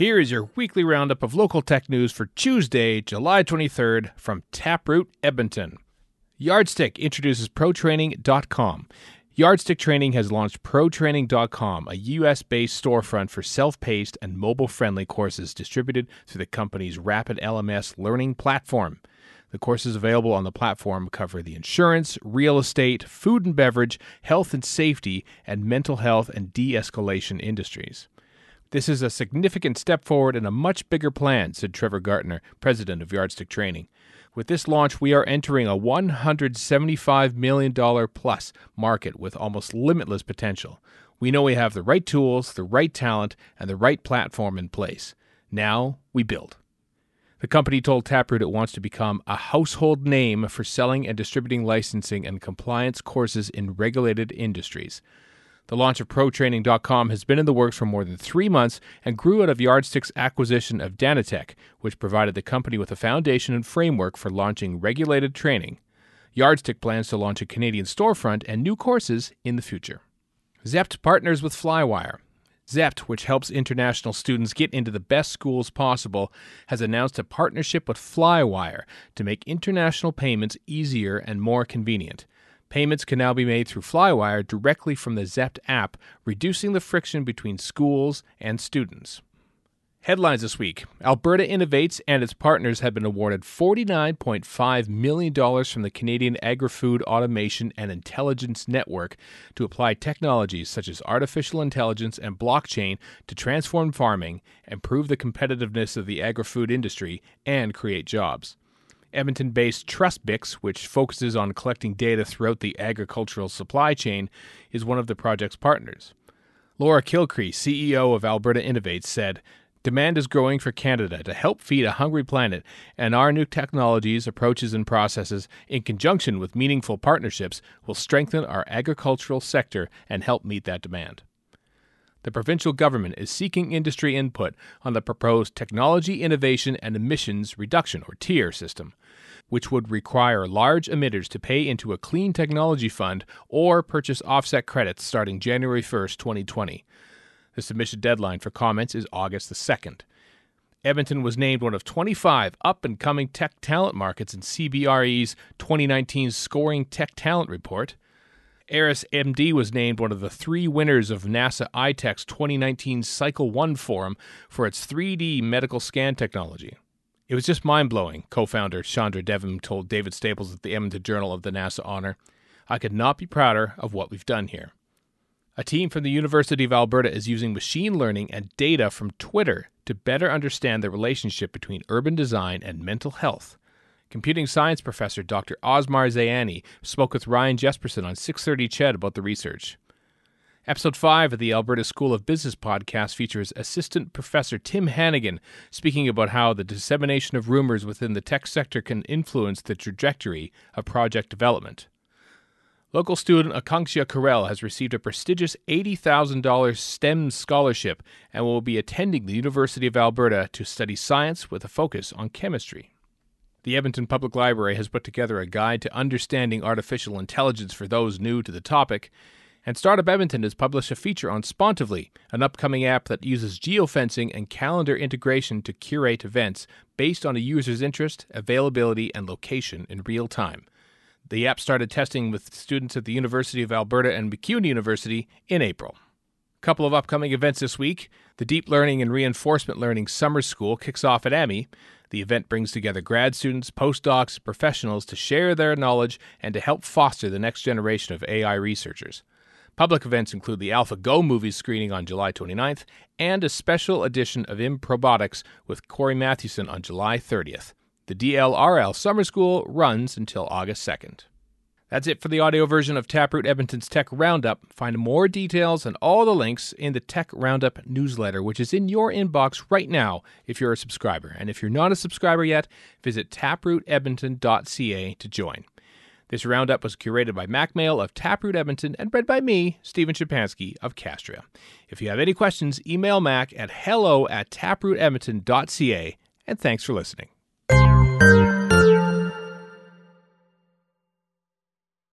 Here is your weekly roundup of local tech news for Tuesday, July 23rd from Taproot Edmonton. Yardstick introduces ProTraining.com. Yardstick Training has launched ProTraining.com, a US based storefront for self paced and mobile friendly courses distributed through the company's Rapid LMS learning platform. The courses available on the platform cover the insurance, real estate, food and beverage, health and safety, and mental health and de escalation industries. This is a significant step forward and a much bigger plan, said Trevor Gartner, president of Yardstick Training. With this launch, we are entering a $175 million plus market with almost limitless potential. We know we have the right tools, the right talent, and the right platform in place. Now we build. The company told Taproot it wants to become a household name for selling and distributing licensing and compliance courses in regulated industries. The launch of ProTraining.com has been in the works for more than three months and grew out of Yardstick's acquisition of Danatech, which provided the company with a foundation and framework for launching regulated training. Yardstick plans to launch a Canadian storefront and new courses in the future. Zept partners with Flywire. Zept, which helps international students get into the best schools possible, has announced a partnership with Flywire to make international payments easier and more convenient. Payments can now be made through Flywire directly from the Zept app, reducing the friction between schools and students. Headlines this week Alberta Innovates and its partners have been awarded $49.5 million from the Canadian Agri Food Automation and Intelligence Network to apply technologies such as artificial intelligence and blockchain to transform farming, improve the competitiveness of the agri food industry, and create jobs. Edmonton based TrustBix, which focuses on collecting data throughout the agricultural supply chain, is one of the project's partners. Laura Kilcrease, CEO of Alberta Innovates, said, Demand is growing for Canada to help feed a hungry planet, and our new technologies, approaches, and processes, in conjunction with meaningful partnerships, will strengthen our agricultural sector and help meet that demand. The provincial government is seeking industry input on the proposed Technology Innovation and Emissions Reduction, or TIER, system, which would require large emitters to pay into a clean technology fund or purchase offset credits starting January 1, 2020. The submission deadline for comments is August the 2nd. Edmonton was named one of 25 up and coming tech talent markets in CBRE's 2019 Scoring Tech Talent Report. Aris MD was named one of the three winners of NASA iTech's 2019 Cycle 1 Forum for its 3D medical scan technology. It was just mind blowing, co founder Chandra Devam told David Staples at the Edmonton Journal of the NASA honor. I could not be prouder of what we've done here. A team from the University of Alberta is using machine learning and data from Twitter to better understand the relationship between urban design and mental health. Computing science professor Dr. Osmar Zaïane spoke with Ryan Jespersen on 630 CHED about the research. Episode 5 of the Alberta School of Business podcast features Assistant Professor Tim Hannigan speaking about how the dissemination of rumors within the tech sector can influence the trajectory of project development. Local student Akanksha Karel has received a prestigious $80,000 STEM scholarship and will be attending the University of Alberta to study science with a focus on chemistry. The Edmonton Public Library has put together a guide to understanding artificial intelligence for those new to the topic, and Startup Edmonton has published a feature on Spontively, an upcoming app that uses geofencing and calendar integration to curate events based on a user's interest, availability, and location in real time. The app started testing with students at the University of Alberta and MacEwan University in April. A couple of upcoming events this week. The Deep Learning and Reinforcement Learning Summer School kicks off at Amii. The event brings together grad students, postdocs, professionals to share their knowledge and to help foster the next generation of AI researchers. Public events include the AlphaGo movie screening on July 29th and a special edition of Improbotics with Kory Mathewson on July 30th. The DLRL Summer School runs until August 2nd. That's it for the audio version of Taproot Edmonton's Tech Roundup. Find more details and all the links in the Tech Roundup newsletter, which is in your inbox right now if you're a subscriber. And if you're not a subscriber yet, visit taprootedmonton.ca to join. This roundup was curated by Mack Male of Taproot Edmonton and read by me, Stephen Shapansky of Castria. If you have any questions, email Mack at hello at taprootedmonton.ca, and thanks for listening.